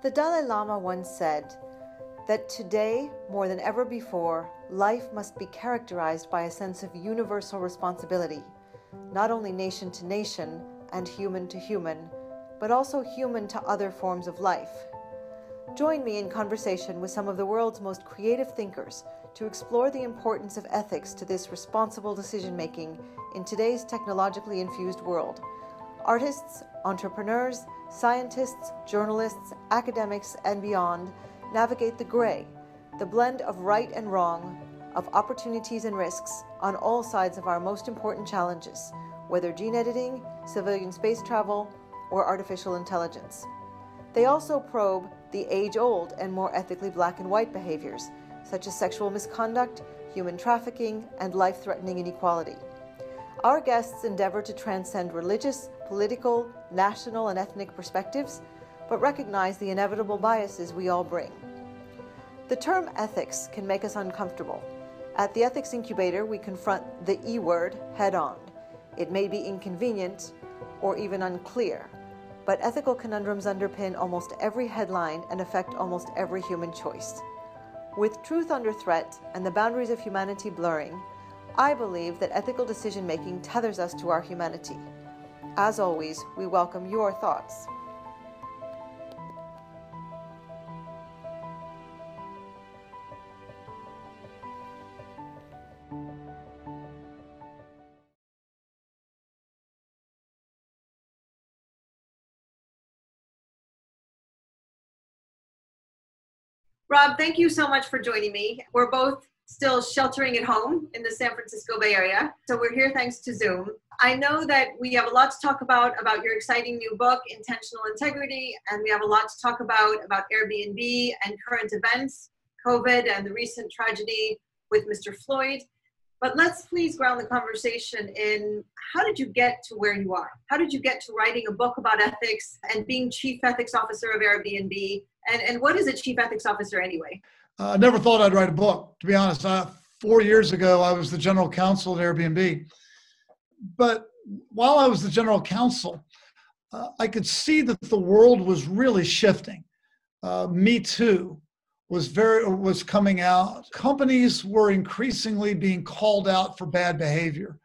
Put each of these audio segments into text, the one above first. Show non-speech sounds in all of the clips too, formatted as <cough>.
The Dalai Lama once said that today, more than ever before, life must be characterized by a sense of universal responsibility, not only nation to nation and human to human, but also human to other forms of life. Join me in conversation with some of the world's most creative thinkers to explore the importance of ethics to this responsible decision making in today's technologically infused world. Artists, entrepreneurs, scientists, journalists, academics, and beyond navigate the gray, the blend of right and wrong, of opportunities and risks on all sides of our most important challenges, whether gene editing, civilian space travel, or artificial intelligence. They also probe the age old and more ethically black and white behaviors, such as sexual misconduct, human trafficking, and life threatening inequality. Our guests endeavor to transcend religious, political, national, and ethnic perspectives, but recognize the inevitable biases we all bring. The term ethics can make us uncomfortable. At the Ethics Incubator, we confront the E word head on. It may be inconvenient or even unclear, but ethical conundrums underpin almost every headline and affect almost every human choice. With truth under threat and the boundaries of humanity blurring, I believe that ethical decision making tethers us to our humanity. As always, we welcome your thoughts. Rob, thank you so much for joining me. We're both still sheltering at home in the San Francisco Bay Area. So we're here thanks to Zoom. I know that we have a lot to talk about about your exciting new book, Intentional Integrity, and we have a lot to talk about about Airbnb and current events, COVID and the recent tragedy with Mr. Floyd. But let's please ground the conversation in how did you get to where you are? How did you get to writing a book about ethics and being chief ethics officer of Airbnb? And, and what is a chief ethics officer anyway? Uh, I never thought I'd write a book, to be honest. Uh, four years ago, I was the general counsel at Airbnb. But while I was the general counsel, uh, I could see that the world was really shifting. Uh, Me Too was very was coming out. Companies were increasingly being called out for bad behavior.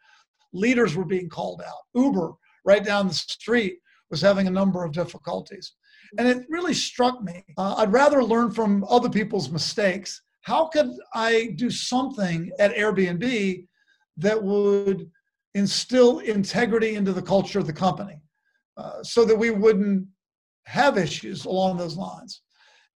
Leaders were being called out. Uber, right down the street, was having a number of difficulties. And it really struck me. Uh, I'd rather learn from other people's mistakes. How could I do something at Airbnb that would instill integrity into the culture of the company uh, so that we wouldn't have issues along those lines?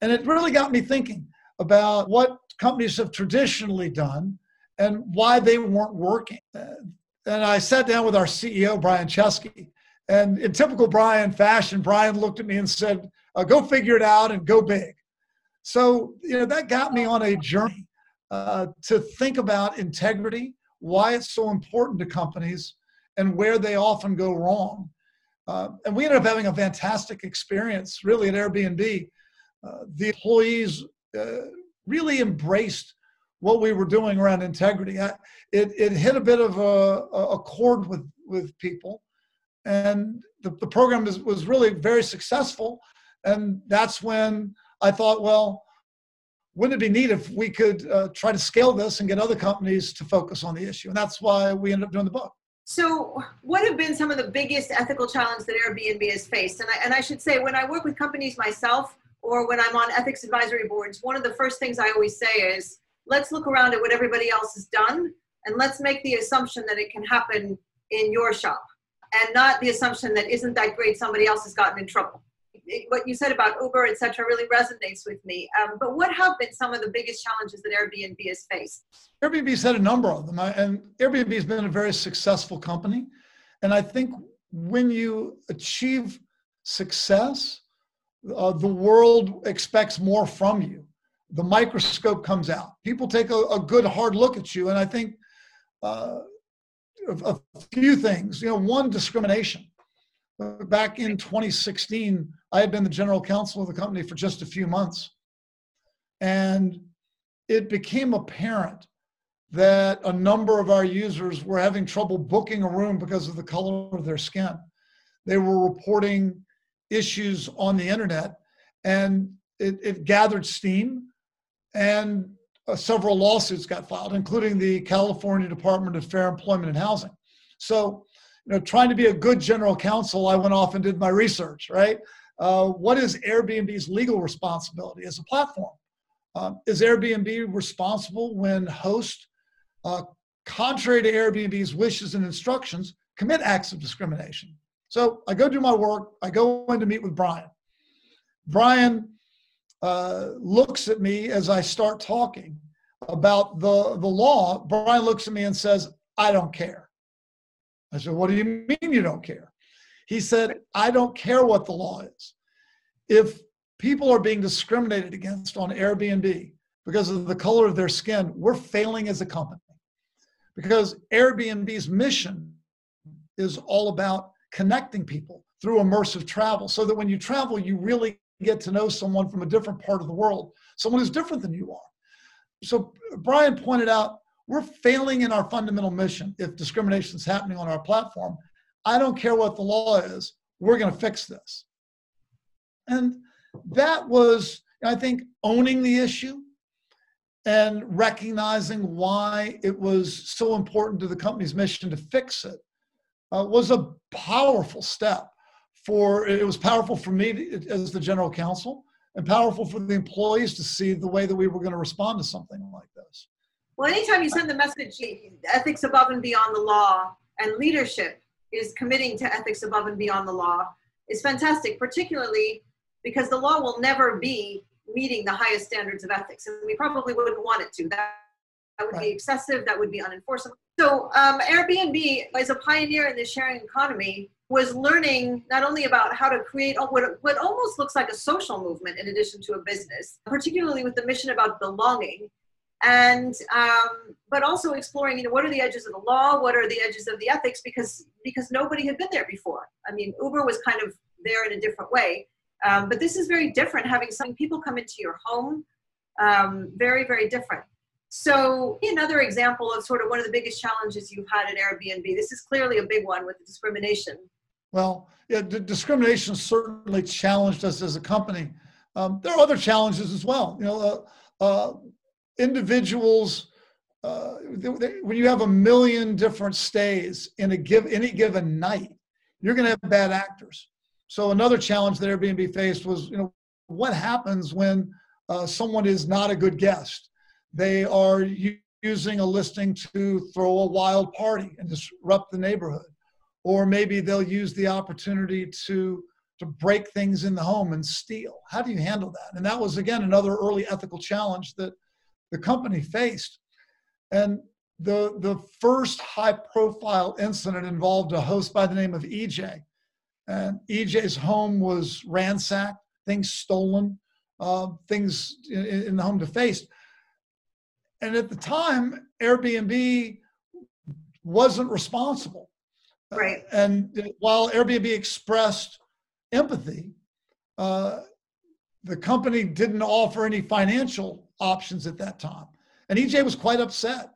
And it really got me thinking about what companies have traditionally done and why they weren't working. And I sat down with our CEO, Brian Chesky, and in typical Brian fashion, Brian looked at me and said, uh, "Go figure it out and go big." So you know that got me on a journey uh, to think about integrity, why it's so important to companies, and where they often go wrong. Uh, and we ended up having a fantastic experience, really, at Airbnb. Uh, the employees uh, really embraced what we were doing around integrity. I, it, it hit a bit of a, a chord with, with people and the, the program is, was really very successful. And that's when I thought, well, wouldn't it be neat if we could uh, try to scale this and get other companies to focus on the issue? And that's why we ended up doing the book. So, what have been some of the biggest ethical challenges that Airbnb has faced? And I, and I should say, when I work with companies myself or when I'm on ethics advisory boards, one of the first things I always say is, let's look around at what everybody else has done and let's make the assumption that it can happen in your shop and not the assumption that isn't that great somebody else has gotten in trouble. What you said about uber etc really resonates with me. Um, but what have been some of the biggest challenges that airbnb has faced? Airbnb's had a number of them and airbnb has been a very successful company. And i think when you achieve success uh, the world expects more from you. The microscope comes out. People take a, a good hard look at you and i think uh, a, few things. You know, one discrimination. Back in 2016, I had been the general counsel of the company for just a few months, and it became apparent that a number of our users were having trouble booking a room because of the color of their skin. They were reporting issues on the internet, and it, it gathered steam, and uh, several lawsuits got filed, including the California Department of Fair Employment and Housing. So, you know, trying to be a good general counsel, I went off and did my research. Right, uh, what is Airbnb's legal responsibility as a platform? Um, is Airbnb responsible when hosts, uh, contrary to Airbnb's wishes and instructions, commit acts of discrimination? So I go do my work. I go in to meet with Brian. Brian uh, looks at me as I start talking about the, the law. Brian looks at me and says, I don't care. I said, What do you mean you don't care? He said, I don't care what the law is. If people are being discriminated against on Airbnb because of the color of their skin, we're failing as a company. Because Airbnb's mission is all about connecting people through immersive travel so that when you travel, you really get to know someone from a different part of the world, someone who's different than you are. So Brian pointed out we're failing in our fundamental mission if discrimination is happening on our platform. I don't care what the law is, we're going to fix this. And that was, I think, owning the issue and recognizing why it was so important to the company's mission to fix it uh, was a powerful step for it was powerful for me as the general counsel and powerful for the employees to see the way that we were going to respond to something like this. Well anytime you send the message ethics above and beyond the law and leadership is committing to ethics above and beyond the law is fantastic particularly because the law will never be meeting the highest standards of ethics and we probably wouldn't want it to. That that would right. be excessive that would be unenforceable. So um, Airbnb, is a pioneer in the sharing economy, was learning not only about how to create what, what almost looks like a social movement in addition to a business, particularly with the mission about belonging, and um, but also exploring, you know, what are the edges of the law, what are the edges of the ethics, because because nobody had been there before. I mean, Uber was kind of there in a different way, um, but this is very different. Having some people come into your home, um, very very different. So, another example of sort of one of the biggest challenges you've had at Airbnb. This is clearly a big one with the discrimination. Well, yeah, discrimination certainly challenged us as a company. Um, there are other challenges as well. You know, uh, uh, individuals. Uh, they, they, when you have a million different stays in a give any given night, you're going to have bad actors. So another challenge that Airbnb faced was, you know, what happens when uh, someone is not a good guest? They are using a listing to throw a wild party and disrupt the neighborhood. Or maybe they'll use the opportunity to, to break things in the home and steal. How do you handle that? And that was, again, another early ethical challenge that the company faced. And the, the first high profile incident involved a host by the name of EJ. And EJ's home was ransacked, things stolen, uh, things in, in the home defaced. And at the time, Airbnb wasn't responsible. Uh, right. Uh, and while Airbnb expressed empathy, uh, the company didn't offer any financial options at that time. And EJ was quite upset.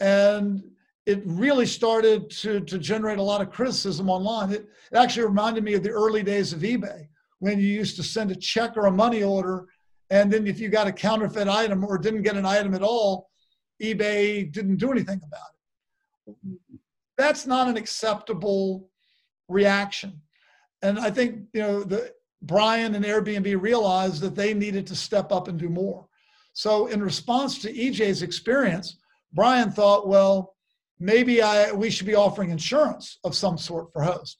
And it really started to, to generate a lot of criticism online. It, it actually reminded me of the early days of eBay when you used to send a check or a money order and then if you got a counterfeit item or didn't get an item at all, eBay didn't do anything about it. That's not an acceptable reaction. And I think, you know, the Brian and Airbnb realized that they needed to step up and do more. So in response to EJ's experience, Brian thought, well, maybe I we should be offering insurance of some sort for host.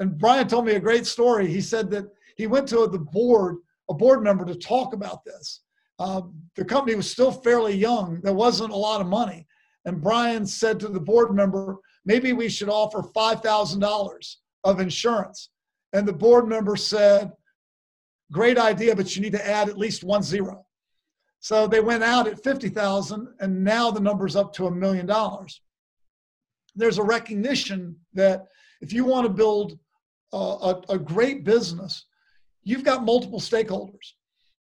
And Brian told me a great story. He said that he went to the board a board member to talk about this. Uh, the company was still fairly young. There wasn't a lot of money. And Brian said to the board member, maybe we should offer $5,000 of insurance. And the board member said, great idea, but you need to add at least one zero. So they went out at 50,000 and now the number's up to a million dollars. There's a recognition that if you want to build a, a, a great business, you've got multiple stakeholders.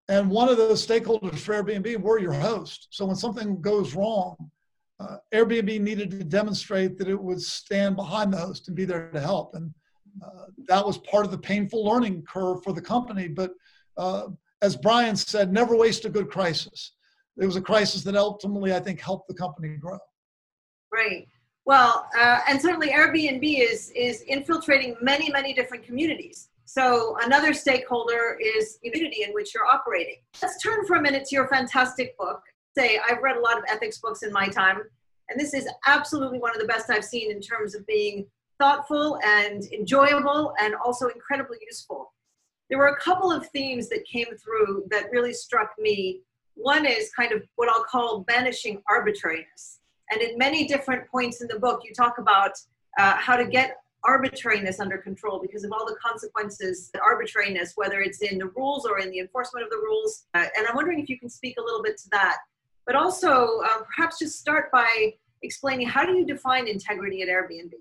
And one of those stakeholders for Airbnb were your host. So when something goes wrong, uh, Airbnb needed to demonstrate that it would stand behind the host and be there to help. And uh, that was part of the painful learning curve for the company. But uh, as Brian said, never waste a good crisis. It was a crisis that ultimately, I think, helped the company grow. Right. Well, uh, and certainly Airbnb is is infiltrating many, many different communities. So another stakeholder is the community in which you're operating. Let's turn for a minute to your fantastic book. Say, I've read a lot of ethics books in my time, and this is absolutely one of the best I've seen in terms of being thoughtful and enjoyable and also incredibly useful. There were a couple of themes that came through that really struck me. One is kind of what I'll call banishing arbitrariness. And in many different points in the book, you talk about uh, how to get arbitrariness under control because of all the consequences arbitrariness whether it's in the rules or in the enforcement of the rules uh, and i'm wondering if you can speak a little bit to that but also uh, perhaps just start by explaining how do you define integrity at airbnb?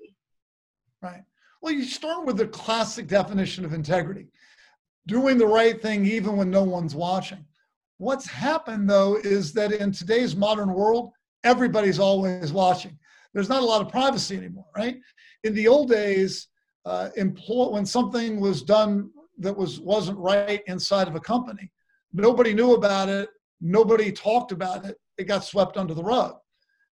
Right. Well you start with the classic definition of integrity. Doing the right thing even when no one's watching. What's happened though is that in today's modern world everybody's always watching. There's not a lot of privacy anymore right? In the old days, uh, employ, when something was done that was wasn't right inside of a company, nobody knew about it. Nobody talked about it. It got swept under the rug.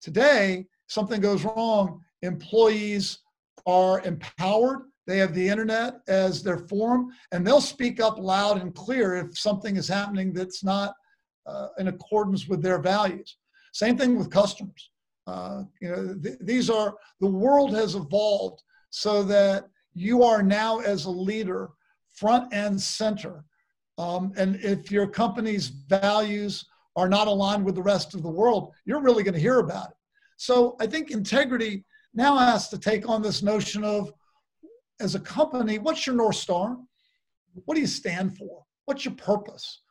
Today, something goes wrong. Employees are empowered. They have the internet as their forum, and they'll speak up loud and clear if something is happening that's not uh, in accordance with their values. Same thing with customers. Uh, you know, th- these are the world has evolved so that you are now as a leader front and center. Um, and if your company's values are not aligned with the rest of the world, you're really going to hear about it. So I think integrity now has to take on this notion of, as a company, what's your North Star? What do you stand for? What's your purpose?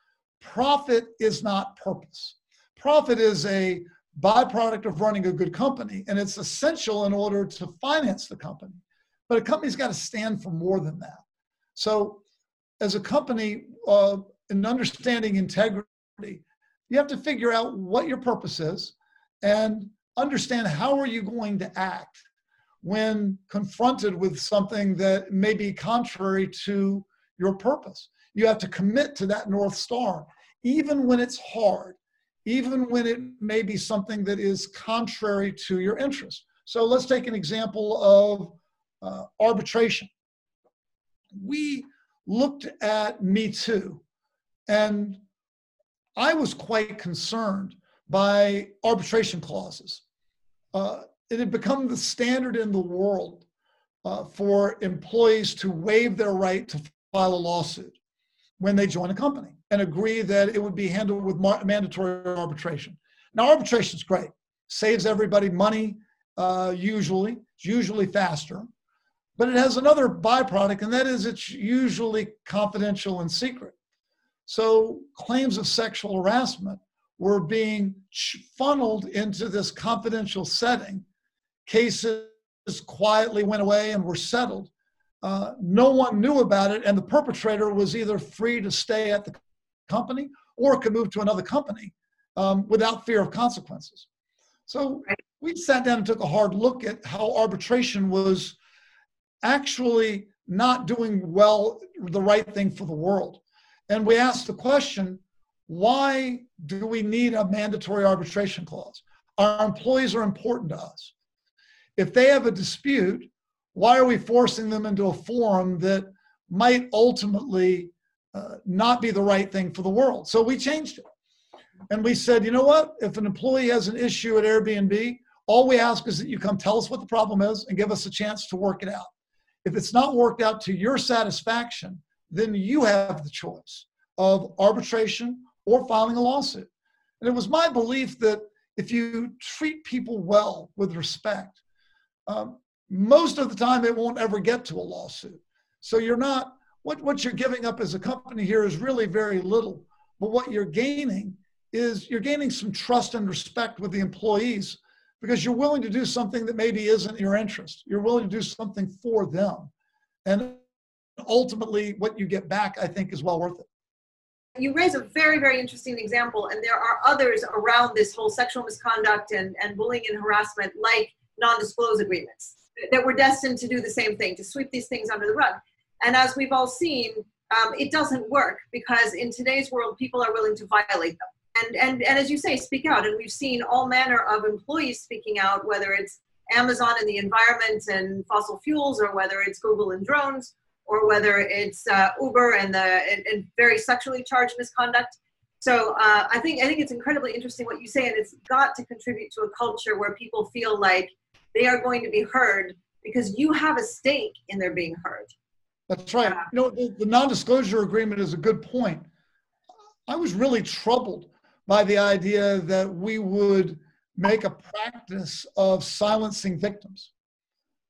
Profit is not purpose. Profit is a byproduct of running a good company, and it's essential in order to finance the company. But a company's got to stand for more than that. So, as a company, uh, in understanding integrity, you have to figure out what your purpose is and understand how are you going to act when confronted with something that may be contrary to your purpose. You have to commit to that North Star, even when it's hard even when it may be something that is contrary to your interest. So let's take an example of uh, arbitration. We looked at Me Too, and I was quite concerned by arbitration clauses. Uh, it had become the standard in the world uh, for employees to waive their right to file a lawsuit when they join a company and agree that it would be handled with mandatory arbitration. Now, arbitration is great, saves everybody money, uh, usually, it's usually faster, but it has another byproduct, and that is it's usually confidential and secret. So, claims of sexual harassment were being funneled into this confidential setting. Cases quietly went away and were settled. Uh, no one knew about it, and the perpetrator was either free to stay at the company or could move to another company um, without fear of consequences. So we sat down and took a hard look at how arbitration was actually not doing well, the right thing for the world. And we asked the question why do we need a mandatory arbitration clause? Our employees are important to us. If they have a dispute, why are we forcing them into a forum that might ultimately uh, not be the right thing for the world. So we changed it. And we said, you know what? If an employee has an issue at Airbnb, all we ask is that you come tell us what the problem is and give us a chance to work it out. If it's not worked out to your satisfaction, then you have the choice of arbitration or filing a lawsuit. And it was my belief that if you treat people well with respect, um, most of the time it won't ever get to a lawsuit. So you're not what, what you're giving up as a company here is really very little. But what you're gaining is you're gaining some trust and respect with the employees because you're willing to do something that maybe isn't your interest. You're willing to do something for them. And ultimately, what you get back, I think, is well worth it. You raise a very, very interesting example, and there are others around this whole sexual misconduct and, and bullying and harassment, like non disclose agreements, that were destined to do the same thing, to sweep these things under the rug. And as we've all seen, um, it doesn't work because in today's world, people are willing to violate them. And, and, and as you say, speak out. And we've seen all manner of employees speaking out, whether it's Amazon and the environment and fossil fuels, or whether it's Google and drones, or whether it's uh, Uber and the and, and, very sexually charged misconduct. So uh, I think I think it's incredibly interesting what you say, and it's got to contribute to a culture where people feel like they are going to be heard because you have a stake in their being heard. That's right. You know, the, the non-disclosure agreement is a good point. I was really troubled by the idea that we would make a practice of silencing victims.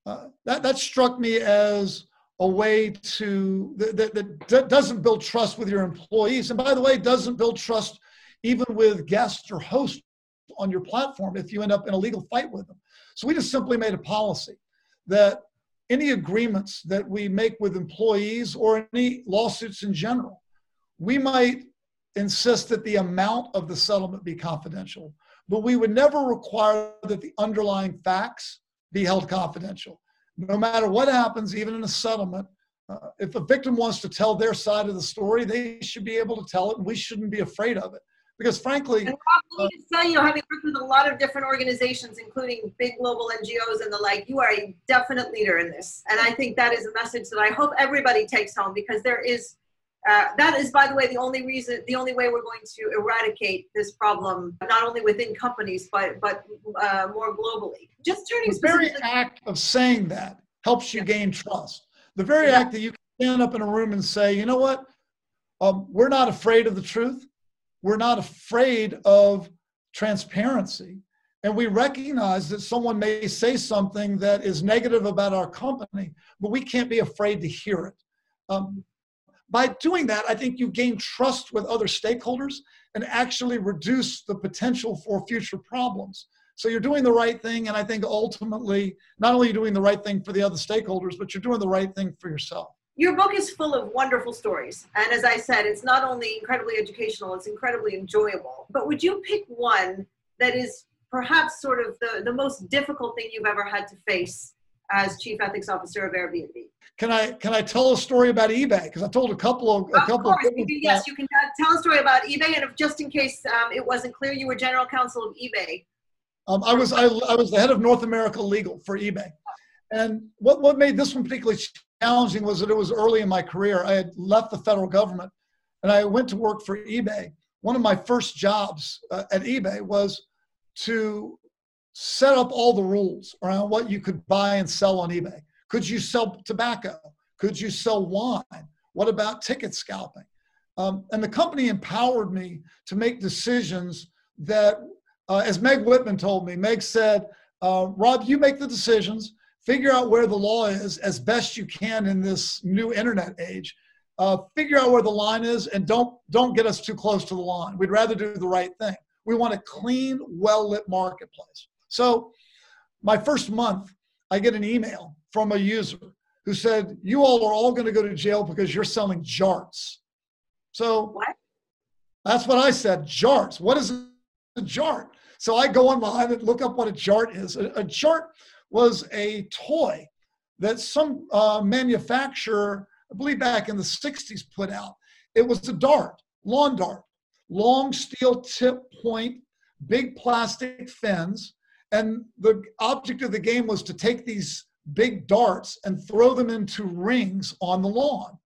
Uh, that, that struck me as a way to that, that, that doesn't build trust with your employees and by the way doesn't build trust even with guests or hosts on your platform if you end up in a legal fight with them so we just simply made a policy that any agreements that we make with employees or any lawsuits in general we might insist that the amount of the settlement be confidential but we would never require that the underlying facts be held confidential no matter what happens, even in a settlement, uh, if a victim wants to tell their side of the story, they should be able to tell it, and we shouldn't be afraid of it. Because frankly, and Rob, tell you, having worked with a lot of different organizations, including big global NGOs and the like, you are a definite leader in this. And I think that is a message that I hope everybody takes home because there is uh, that is, by the way, the only reason, the only way we're going to eradicate this problem, not only within companies but but uh, more globally. Just turning the very act of saying that helps you yeah. gain trust. The very yeah. act that you can stand up in a room and say, you know what, um, we're not afraid of the truth. We're not afraid of transparency. And we recognize that someone may say something that is negative about our company, but we can't be afraid to hear it. Um, by doing that, I think you gain trust with other stakeholders and actually reduce the potential for future problems. So you're doing the right thing, and I think ultimately, not only are you doing the right thing for the other stakeholders, but you're doing the right thing for yourself. Your book is full of wonderful stories. And as I said, it's not only incredibly educational, it's incredibly enjoyable. But would you pick one that is perhaps sort of the, the most difficult thing you've ever had to face as chief ethics officer of Airbnb. Can I can I tell a story about eBay? Because I told a couple of a of couple course. of yes, you can tell a story about eBay, and if just in case um, it wasn't clear, you were general counsel of eBay. Um, I was I, I was the head of North America legal for eBay, and what what made this one particularly challenging was that it was early in my career. I had left the federal government, and I went to work for eBay. One of my first jobs uh, at eBay was to set up all the rules around what you could buy and sell on eBay. Could you sell tobacco? Could you sell wine? What about ticket scalping? Um, and the company empowered me to make decisions that, uh, as Meg Whitman told me, Meg said, uh, Rob, you make the decisions, figure out where the law is as best you can in this new internet age. Uh, figure out where the line is and don't don't get us too close to the line. We'd rather do the right thing. We want a clean, well lit marketplace. So, my first month, I get an email from a user who said, You all are all going to go to jail because you're selling jarts. So, what? that's what I said jarts. What is a jart? So, I go online and look up what a jart is. A, a jart was a toy that some uh, manufacturer, I believe back in the 60s, put out. It was a dart, lawn dart, long steel tip point, big plastic fins and the object of the game was to take these big darts and throw them into rings on the lawn.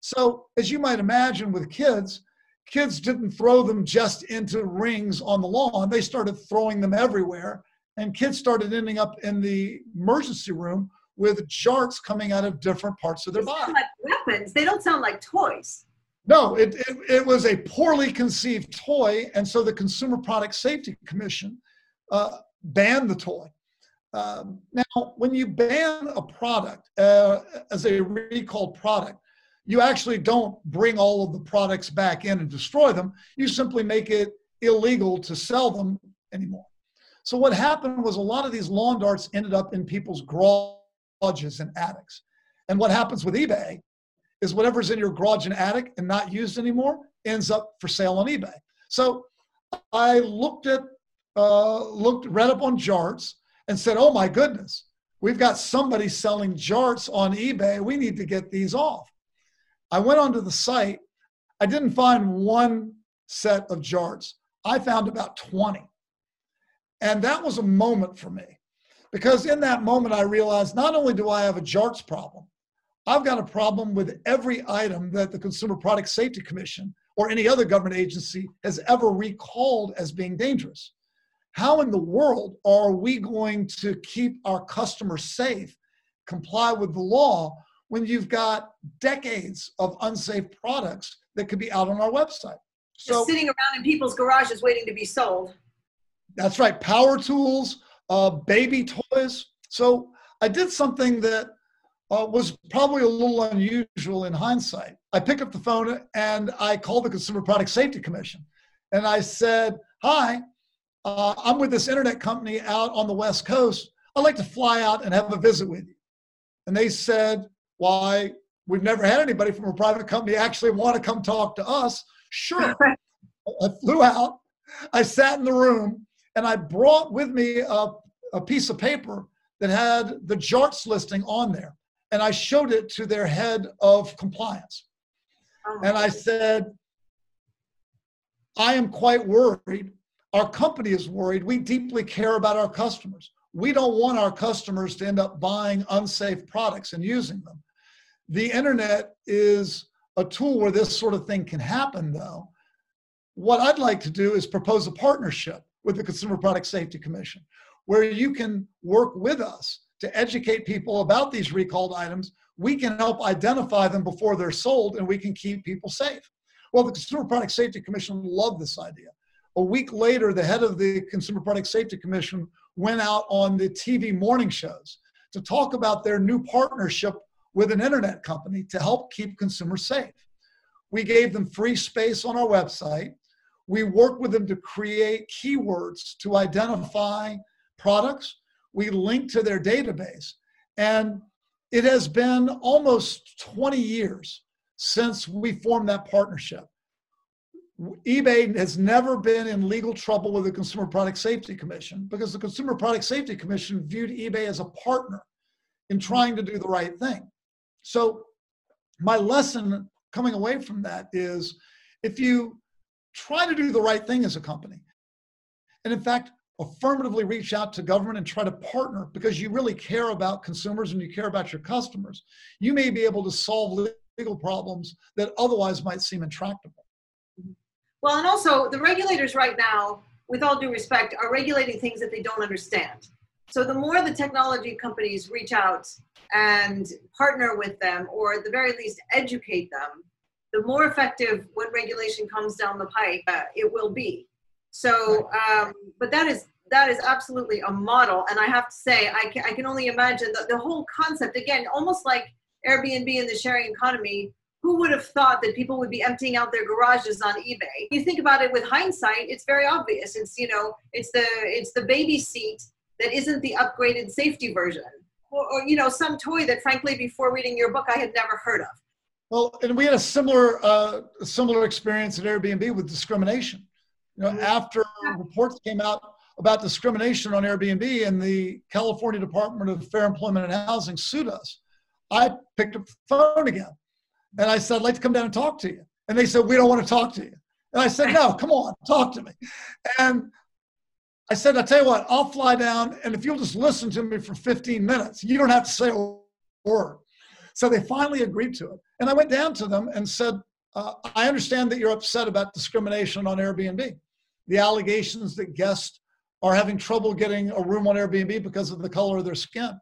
So, as you might imagine with kids, kids didn't throw them just into rings on the lawn. They started throwing them everywhere. And kids started ending up in the emergency room with jarts coming out of different parts of their they body. like weapons. They don't sound like toys. No, it, it, it, was a poorly conceived toy. And so the Consumer Product Safety Commission uh, ban the toy. Um, now, when you ban a product uh, as a recalled product, you actually don't bring all of the products back in and destroy them. You simply make it illegal to sell them anymore. So what happened was a lot of these lawn darts ended up in people's garages and attics. And what happens with eBay is whatever's in your garage and attic and not used anymore ends up for sale on eBay. So I looked at uh, looked, read up on jarts and said, oh my goodness, we've got somebody selling jarts on eBay. We need to get these off. I went onto the site. I didn't find one set of jarts. I found about 20. And that was a moment for me because in that moment, I realized not only do I have a jarts problem, I've got a problem with every item that the Consumer Product Safety Commission or any other government agency has ever recalled as being dangerous. How in the world are we going to keep our customers safe, comply with the law, when you've got decades of unsafe products that could be out on our website? So, sitting around in people's garages waiting to be sold. That's right. Power tools, uh, baby toys. So I did something that uh, was probably a little unusual in hindsight. I picked up the phone and I called the Consumer Product Safety Commission. And I said, Hi, uh, I'm with this internet company out on the West Coast. I'd like to fly out and have a visit with you. And they said, Why, we've never had anybody from a private company actually want to come talk to us. Sure. <laughs> I flew out. I sat in the room and I brought with me a, a piece of paper that had the JARTS listing on there. And I showed it to their head of compliance. Oh. And I said, I am quite worried. Our company is worried. We deeply care about our customers. We don't want our customers to end up buying unsafe products and using them. The internet is a tool where this sort of thing can happen, though. What I'd like to do is propose a partnership with the Consumer Product Safety Commission, where you can work with us to educate people about these recalled items. We can help identify them before they're sold and we can keep people safe. Well, the Consumer Product Safety Commission loved this idea. A week later, the head of the Consumer Product Safety Commission went out on the TV morning shows to talk about their new partnership with an internet company to help keep consumers safe. We gave them free space on our website we work with them to create keywords to identify products. We link to their database. And it has been almost 20 years since we formed that partnership. eBay has never been in legal trouble with the Consumer Product Safety Commission because the Consumer Product Safety Commission viewed eBay as a partner in trying to do the right thing. So, my lesson coming away from that is if you try to do the right thing as a company. And in fact, affirmatively reach out to government and try to partner because you really care about consumers and you care about your customers. You may be able to solve legal problems that otherwise might seem intractable. Well, and also the regulators right now, with all due respect, are regulating things that they don't understand. So the more the technology companies reach out and partner with them, or at the very least educate them, the more effective when regulation comes down the pike uh, it will be. So, um, but that is that is absolutely a model, and I have to say, I can, I can only imagine that the whole concept again, almost like Airbnb and the sharing economy. Who would have thought that people would be emptying out their garages on eBay? You think about it with hindsight, it's very obvious. It's you know, it's the it's the baby seat that isn't the upgraded safety version, or, or you know, some toy that frankly, before reading your book, I had never heard of. Well, and we had a similar uh, similar experience at Airbnb with discrimination. You know, mm-hmm. after reports came out about discrimination on Airbnb and the California Department of Fair Employment and Housing sued us, I picked up the phone again and I said, I'd like to come down and talk to you. And they said, We don't want to talk to you. And I said, No, come on, talk to me. And I said, I'll tell you what, I'll fly down, and if you'll just listen to me for 15 minutes, you don't have to say a word. So they finally agreed to it. And I went down to them and said, uh, I understand that you're upset about discrimination on Airbnb. The allegations that guests are having trouble getting a room on Airbnb because of the color of their skin.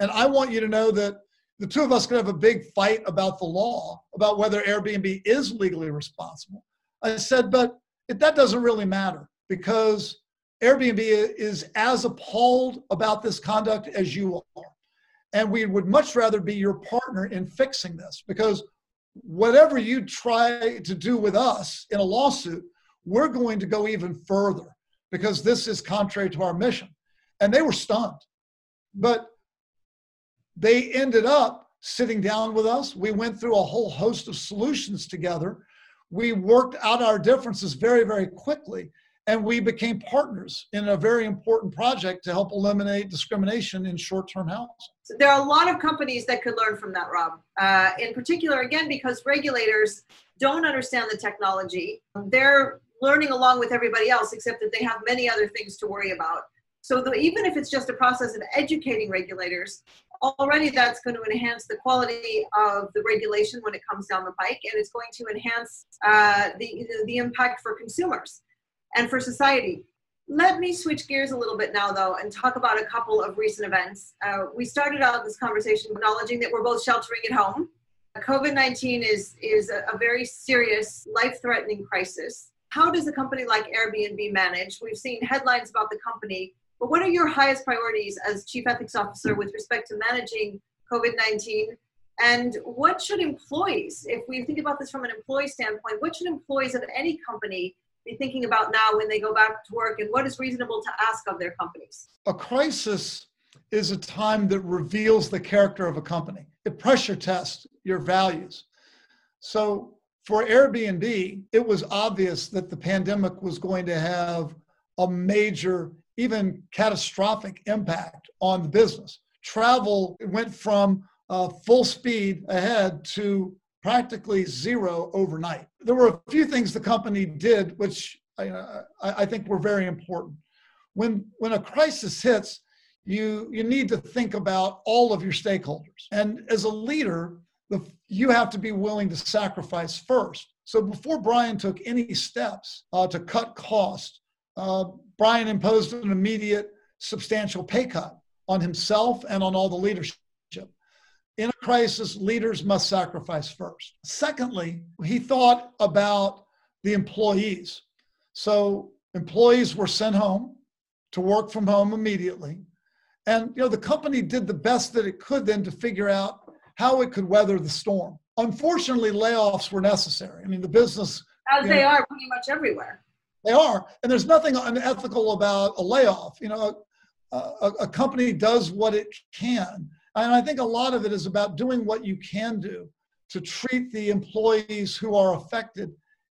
And I want you to know that the two of us could have a big fight about the law, about whether Airbnb is legally responsible. I said, but it, that doesn't really matter because Airbnb is as appalled about this conduct as you are. And we would much rather be your partner in fixing this because whatever you try to do with us in a lawsuit, we're going to go even further because this is contrary to our mission. And they were stunned. But they ended up sitting down with us. We went through a whole host of solutions together. We worked out our differences very, very quickly. and we became partners in a very important project to help eliminate discrimination in short-term housing. So there are a lot of companies that could learn from that, Rob. Uh, in particular, again, because regulators don't understand the technology. They're learning along with everybody else, except that they have many other things to worry about. So the, even if it's just a process of educating regulators, already that's going to enhance the quality of the regulation when it comes down the pike, and it's going to enhance uh, the, the impact for consumers and for society. Let me switch gears a little bit now, though, and talk about a couple of recent events. Uh, we started out this conversation acknowledging that we're both sheltering at home. COVID 19 is, is a, a very serious, life threatening crisis. How does a company like Airbnb manage? We've seen headlines about the company, but what are your highest priorities as Chief Ethics Officer with respect to managing COVID 19? And what should employees, if we think about this from an employee standpoint, what should employees of any company be thinking about now when they go back to work and what is reasonable to ask of their companies? A crisis is a time that reveals the character of a company. It pressure tests your values. So for Airbnb, it was obvious that the pandemic was going to have a major, even catastrophic impact on the business. Travel went from uh, full speed ahead to practically zero overnight. There were a few things the company did, which I, I think were very important. When, when a crisis hits, you, you need to think about all of your stakeholders. And as a leader, the, you have to be willing to sacrifice first. So before Brian took any steps uh, to cut costs, uh, Brian imposed an immediate substantial pay cut on himself and on all the leadership. In a crisis, leaders must sacrifice first. Secondly, he thought about the employees. So employees were sent home to work from home immediately. And you know, the company did the best that it could then to figure out how it could weather the storm. Unfortunately, layoffs were necessary. I mean, the business. As they know, are pretty much everywhere. They are. And there's nothing unethical about a layoff. You know, a, a, a company does what it can. And I think a lot of it is about doing what you can do to treat the employees who are affected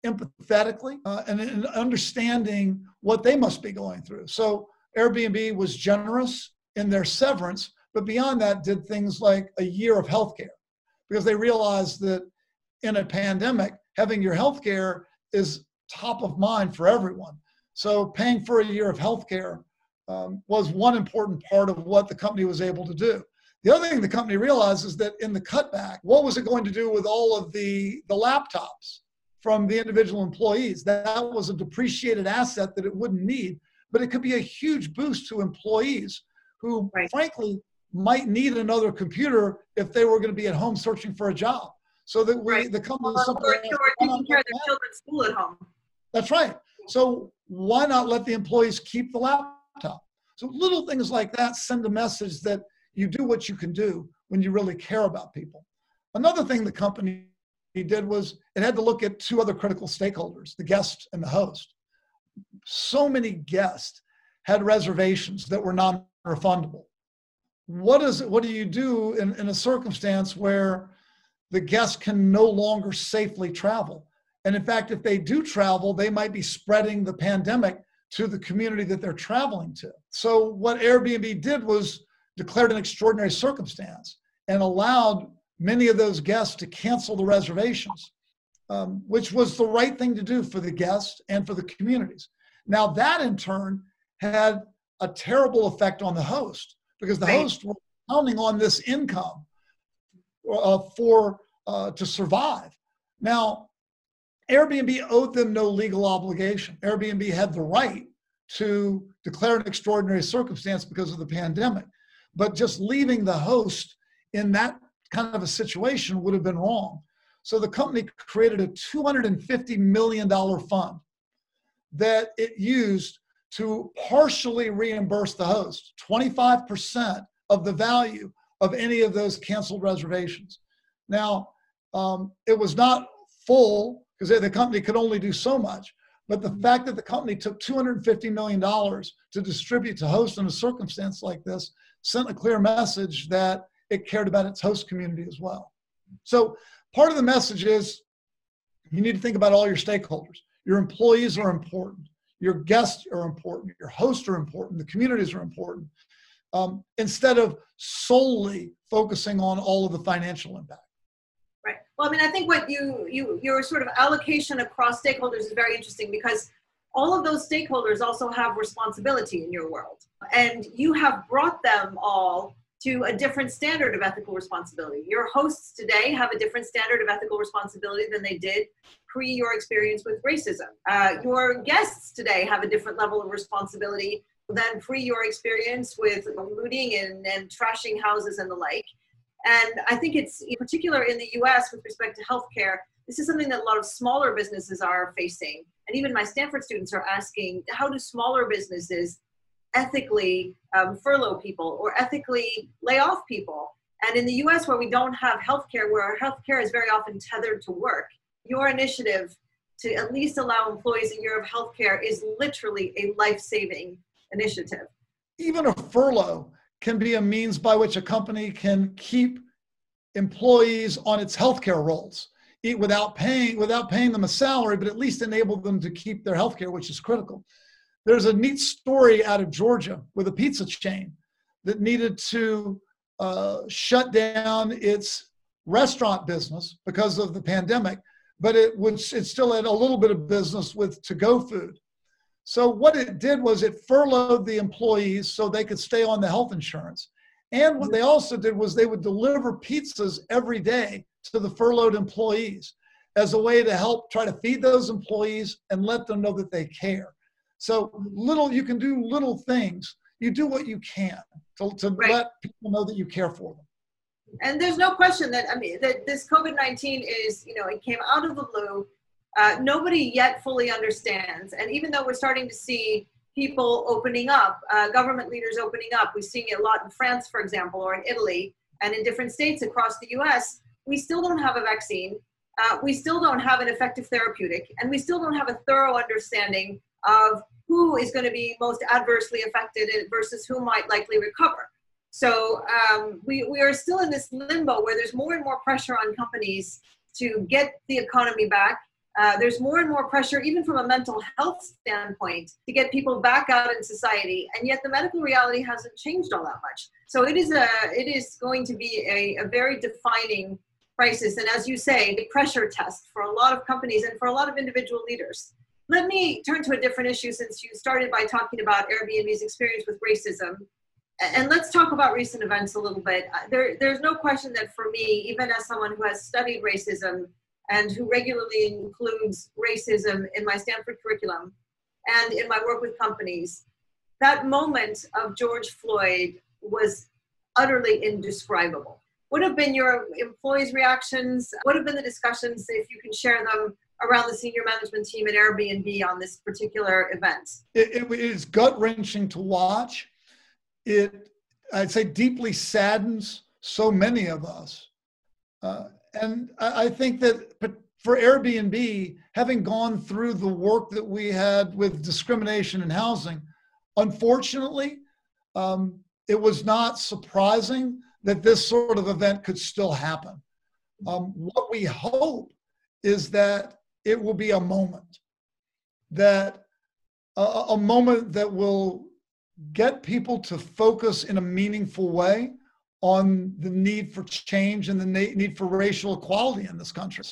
empathetically uh, and, and understanding what they must be going through. So Airbnb was generous in their severance, but beyond that, did things like a year of healthcare because they realized that in a pandemic, having your healthcare is top of mind for everyone. So paying for a year of healthcare um, was one important part of what the company was able to do. The other thing the company realized is that in the cutback, what was it going to do with all of the, the laptops from the individual employees? That was a depreciated asset that it wouldn't need, but it could be a huge boost to employees who, right. frankly, might need another computer if they were going to be at home searching for a job. So that we, right. the company, well, or, or taking care of their children's school at home. That's right. So why not let the employees keep the laptop? So little things like that send a message that you do what you can do when you really care about people. Another thing the company did was it had to look at two other critical stakeholders, the guest and the host. So many guests had reservations that were non-refundable what is what do you do in, in a circumstance where the guest can no longer safely travel and in fact if they do travel they might be spreading the pandemic to the community that they're traveling to so what airbnb did was declared an extraordinary circumstance and allowed many of those guests to cancel the reservations um, which was the right thing to do for the guests and for the communities now that in turn had a terrible effect on the host because the right. hosts were counting on this income uh, for uh, to survive. Now, Airbnb owed them no legal obligation. Airbnb had the right to declare an extraordinary circumstance because of the pandemic, but just leaving the host in that kind of a situation would have been wrong. So the company created a $250 million fund that it used to partially reimburse the host 25% of the value of any of those canceled reservations. Now, um, it was not full because the company could only do so much. But the fact that the company took $250 million to distribute to hosts in a circumstance like this sent a clear message that it cared about its host community as well. So part of the message is you need to think about all your stakeholders. Your employees are important. your guests are important, your hosts are important, the communities are important, um, instead of solely focusing on all of the financial impact. Well, I mean, I think what you you your sort of allocation across stakeholders is very interesting because all of those stakeholders also have responsibility in your world, and you have brought them all to a different standard of ethical responsibility. Your hosts today have a different standard of ethical responsibility than they did pre your experience with racism. Uh, your guests today have a different level of responsibility than pre your experience with looting and, and trashing houses and the like. And I think it's in particular in the US with respect to healthcare, this is something that a lot of smaller businesses are facing. And even my Stanford students are asking how do smaller businesses ethically um, furlough people or ethically lay off people? And in the US, where we don't have healthcare, where our healthcare is very often tethered to work, your initiative to at least allow employees a year of healthcare is literally a life saving initiative. Even a furlough can be a means by which a company can keep employees on its healthcare rolls without paying without paying them a salary, but at least enable them to keep their healthcare, which is critical. There's a neat story out of Georgia with a pizza chain that needed to uh, shut down its restaurant business because of the pandemic, but it was it still had a little bit of business with to-go food. So what it did was it furloughed the employees so they could stay on the health insurance. And what they also did was they would deliver pizzas every day to the furloughed employees as a way to help try to feed those employees and let them know that they care. So little you can do little things. You do what you can to, to right. let people know that you care for them. And there's no question that I mean that this COVID-19 is, you know, it came out of the blue uh, nobody yet fully understands. And even though we're starting to see people opening up, uh, government leaders opening up, we're seeing it a lot in France, for example, or in Italy, and in different states across the US, we still don't have a vaccine. Uh, we still don't have an effective therapeutic, and we still don't have a thorough understanding of who is going to be most adversely affected versus who might likely recover. So um, we, we are still in this limbo where there's more and more pressure on companies to get the economy back uh, there's more and more pressure, even from a mental health standpoint, to get people back out in society, and yet the medical reality hasn't changed all that much. So it is a, it is going to be a, a very defining crisis, and as you say, a pressure test for a lot of companies and for a lot of individual leaders. Let me turn to a different issue since you started by talking about Airbnb's experience with racism. And let's talk about recent events a little bit. Uh, there, there's no question that for me, even as someone who has studied racism, and who regularly includes racism in my Stanford curriculum and in my work with companies. That moment of George Floyd was utterly indescribable. What have been your employees' reactions? What have been the discussions, if you can share them, around the senior management team at Airbnb on this particular event? it, it is gut wrenching to watch. It, I'd say, deeply saddens so many of us. Uh, and I think that for Airbnb, having gone through the work that we had with discrimination in housing, unfortunately, um, it was not surprising that this sort of event could still happen. Um, what we hope is that it will be a moment, that a, a moment that will get people to focus in a meaningful way on the need for change and the need for racial equality in this country.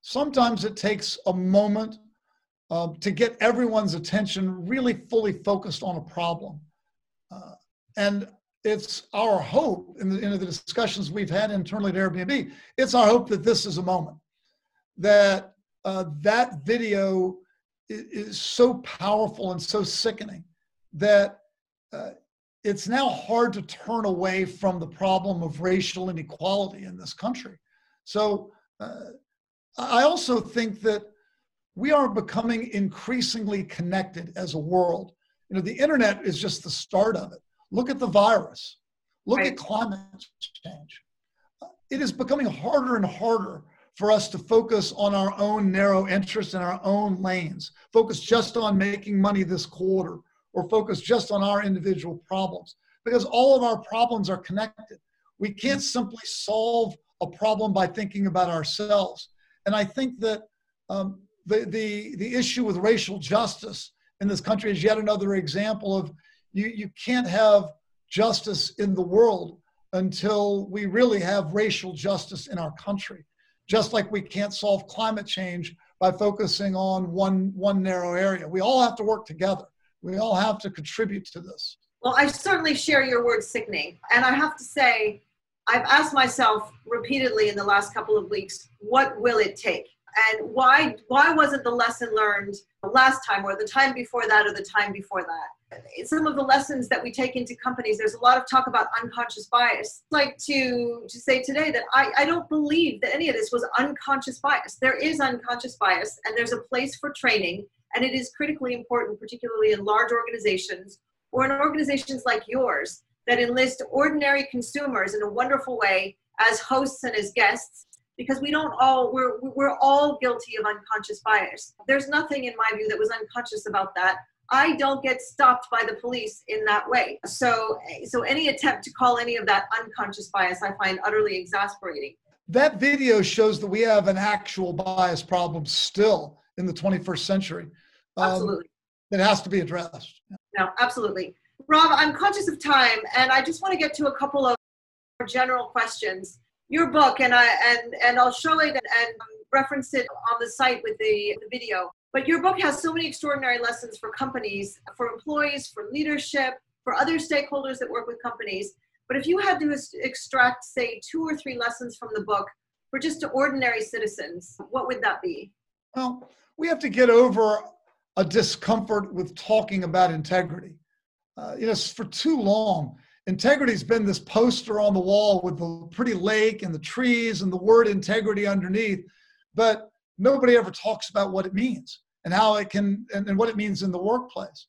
Sometimes it takes a moment uh, to get everyone's attention really fully focused on a problem. Uh, and it's our hope in the, in the discussions we've had internally at Airbnb, it's our hope that this is a moment, that uh, that video is, is, so powerful and so sickening that uh, it's now hard to turn away from the problem of racial inequality in this country. So uh, I also think that we are becoming increasingly connected as a world. You know, the internet is just the start of it. Look at the virus. Look right. at climate change. It is becoming harder and harder for us to focus on our own narrow interests and our own lanes, focus just on making money this quarter, or focus just on our individual problems because all of our problems are connected. We can't simply solve a problem by thinking about ourselves. And I think that um, the, the, the issue with racial justice in this country is yet another example of you, you can't have justice in the world until we really have racial justice in our country. Just like we can't solve climate change by focusing on one, one narrow area. We all have to work together. We all have to contribute to this. Well, I certainly share your word sickening. And I have to say, I've asked myself repeatedly in the last couple of weeks, what will it take? And why why wasn't the lesson learned the last time or the time before that or the time before that? Some of the lessons that we take into companies, there's a lot of talk about unconscious bias. I'd like to, to say today that I, I don't believe that any of this was unconscious bias. There is unconscious bias and there's a place for training and it is critically important, particularly in large organizations or in organizations like yours that enlist ordinary consumers in a wonderful way as hosts and as guests because we don't all we're we're all guilty of unconscious bias. There's nothing in my view that was unconscious about that. I don't get stopped by the police in that way. So so any attempt to call any of that unconscious bias i find utterly exasperating. That video shows that we have an actual bias problem still in the 21st century um, absolutely that has to be addressed no absolutely rob i'm conscious of time and i just want to get to a couple of general questions your book and I and and I'll show it and reference it on the site with the, the video. But your book has so many extraordinary lessons for companies, for employees, for leadership, for other stakeholders that work with companies. But if you had to extract, say, two or three lessons from the book for just ordinary citizens, what would that be? Well, we have to get over a discomfort with talking about integrity. Uh, you know, for too long, Integrity's been this poster on the wall with the pretty lake and the trees and the word integrity underneath, but nobody ever talks about what it means and how it can and, and what it means in the workplace.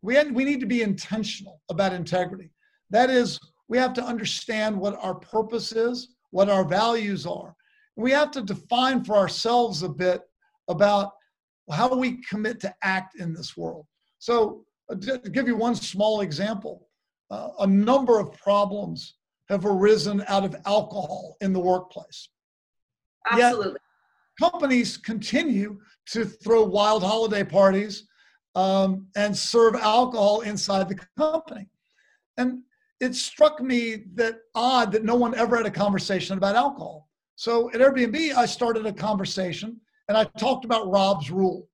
We, we need to be intentional about integrity. That is, we have to understand what our purpose is, what our values are. We have to define for ourselves a bit about how we commit to act in this world. So, uh, to give you one small example, uh, a number of problems have arisen out of alcohol in the workplace. Absolutely. Yet, companies continue to throw wild holiday parties um, and serve alcohol inside the company. And it struck me that odd that no one ever had a conversation about alcohol. So at Airbnb, I started a conversation and I talked about Rob's rule.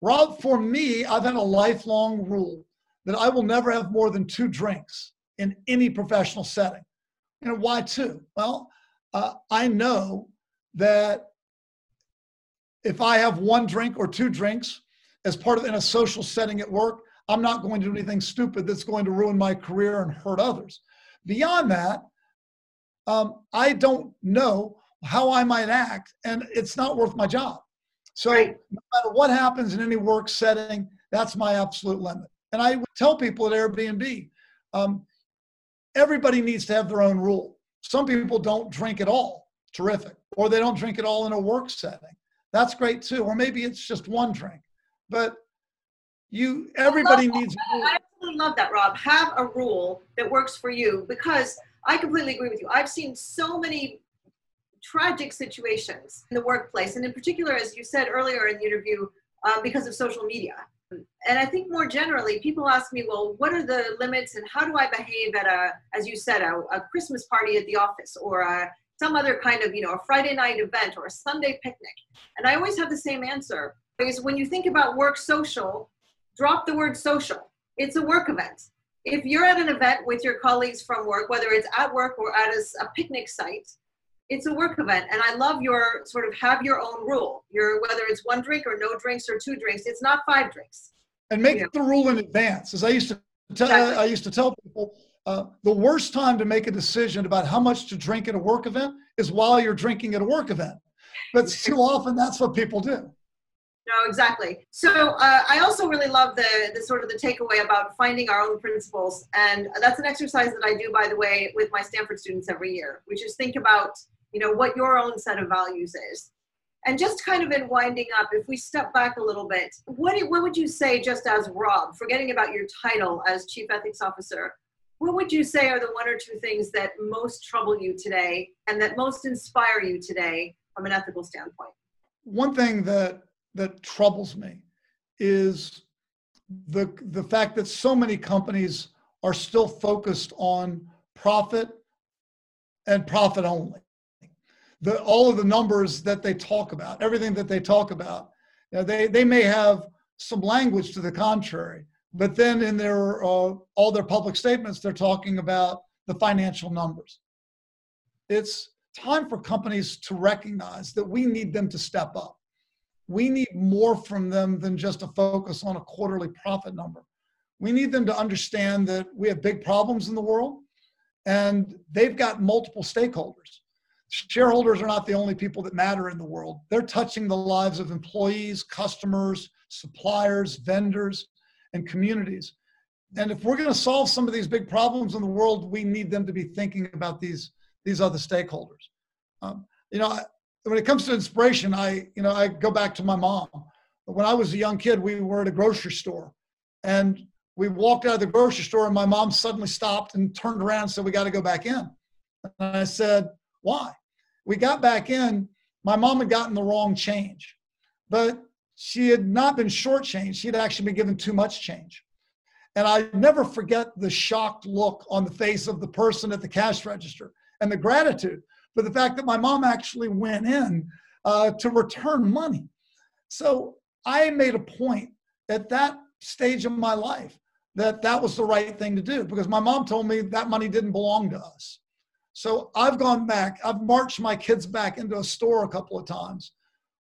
Rob, for me, I've had a lifelong rule that I will never have more than two drinks in any professional setting. You know, why two? Well, uh, I know that if I have one drink or two drinks as part of in a social setting at work, I'm not going to do anything stupid that's going to ruin my career and hurt others. Beyond that, um, I don't know how I might act, and it's not worth my job. So, right. no matter what happens in any work setting, that's my absolute limit. And I would tell people at Airbnb, um, everybody needs to have their own rule. Some people don't drink at all. Terrific. Or they don't drink at all in a work setting. That's great too. Or maybe it's just one drink. But you everybody needs I absolutely love that, Rob. Have a rule that works for you because I completely agree with you. I've seen so many tragic situations in the workplace, and in particular, as you said earlier in the interview, uh, because of social media and I think more generally, people ask me, well, what are the limits and how do I behave at a, as you said, a, a Christmas party at the office or a, some other kind of, you know, a Friday night event or a Sunday picnic? And I always have the same answer. Because when you think about work social, drop the word social. It's a work event. If you're at an event with your colleagues from work, whether it's at work or at a, a picnic site, it's a work event and i love your sort of have your own rule. Your whether it's one drink or no drinks or two drinks it's not five drinks. And make yeah. the rule in advance. As i used to tell exactly. i used to tell people uh, the worst time to make a decision about how much to drink at a work event is while you're drinking at a work event. But <laughs> too often that's what people do. No exactly. So uh, i also really love the, the sort of the takeaway about finding our own principles and that's an exercise that i do by the way with my stanford students every year which is think about you know, what your own set of values is. And just kind of in winding up, if we step back a little bit, what, what would you say, just as Rob, forgetting about your title as Chief Ethics Officer, what would you say are the one or two things that most trouble you today and that most inspire you today from an ethical standpoint? One thing that that troubles me is the the fact that so many companies are still focused on profit and profit only. The all of the numbers that they talk about, everything that they talk about, they they may have some language to the contrary, but then in their uh, all their public statements, they're talking about the financial numbers. It's time for companies to recognize that we need them to step up. We need more from them than just a focus on a quarterly profit number. We need them to understand that we have big problems in the world and they've got multiple stakeholders. Shareholders are not the only people that matter in the world. They're touching the lives of employees, customers, suppliers, vendors, and communities. And if we're going to solve some of these big problems in the world, we need them to be thinking about these these other stakeholders. Um, you know, when it comes to inspiration, I you know I go back to my mom. When I was a young kid, we were at a grocery store, and we walked out of the grocery store, and my mom suddenly stopped and turned around and said, "We got to go back in." And I said, "Why?" We got back in. My mom had gotten the wrong change, but she had not been shortchanged. She had actually been given too much change. And I never forget the shocked look on the face of the person at the cash register and the gratitude for the fact that my mom actually went in uh, to return money. So I made a point at that stage of my life that that was the right thing to do because my mom told me that money didn't belong to us. So I've gone back, I've marched my kids back into a store a couple of times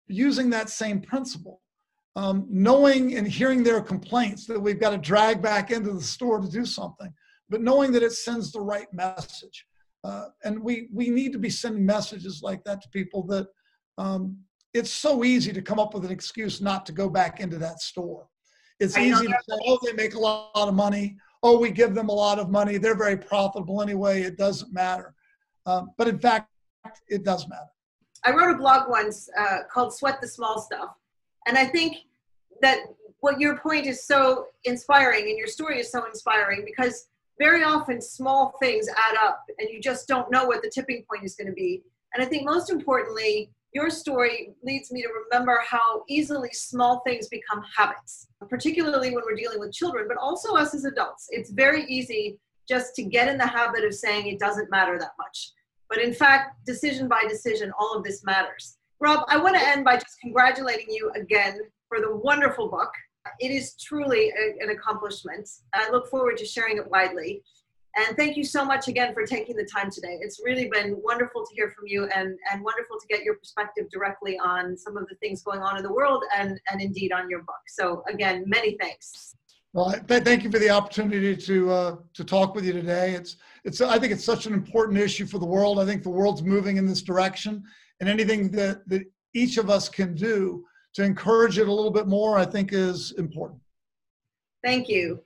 using that same principle. Um, knowing and hearing their complaints that we've got to drag back into the store to do something, but knowing that it sends the right message. Uh, and we we need to be sending messages like that to people that um, it's so easy to come up with an excuse not to go back into that store. It's I easy to say, oh, they make a lot of money. Oh, we give them a lot of money. They're very profitable anyway. It doesn't matter. Um, but in fact, it does matter. I wrote a blog once uh, called Sweat the Small Stuff. And I think that what your point is so inspiring and your story is so inspiring because very often small things add up and you just don't know what the tipping point is going to be. And I think most importantly, your story leads me to remember how easily small things become habits, particularly when we're dealing with children, but also us as adults. It's very easy just to get in the habit of saying it doesn't matter that much. But in fact, decision by decision, all of this matters. Rob, I want to end by just congratulating you again for the wonderful book. It is truly a, an accomplishment. I look forward to sharing it widely. And thank you so much again for taking the time today. It's really been wonderful to hear from you and, and wonderful to get your perspective directly on some of the things going on in the world and, and indeed on your book. So, again, many thanks. Well, th- thank you for the opportunity to uh, to talk with you today. It's it's I think it's such an important issue for the world. I think the world's moving in this direction, and anything that that each of us can do to encourage it a little bit more, I think, is important. Thank you.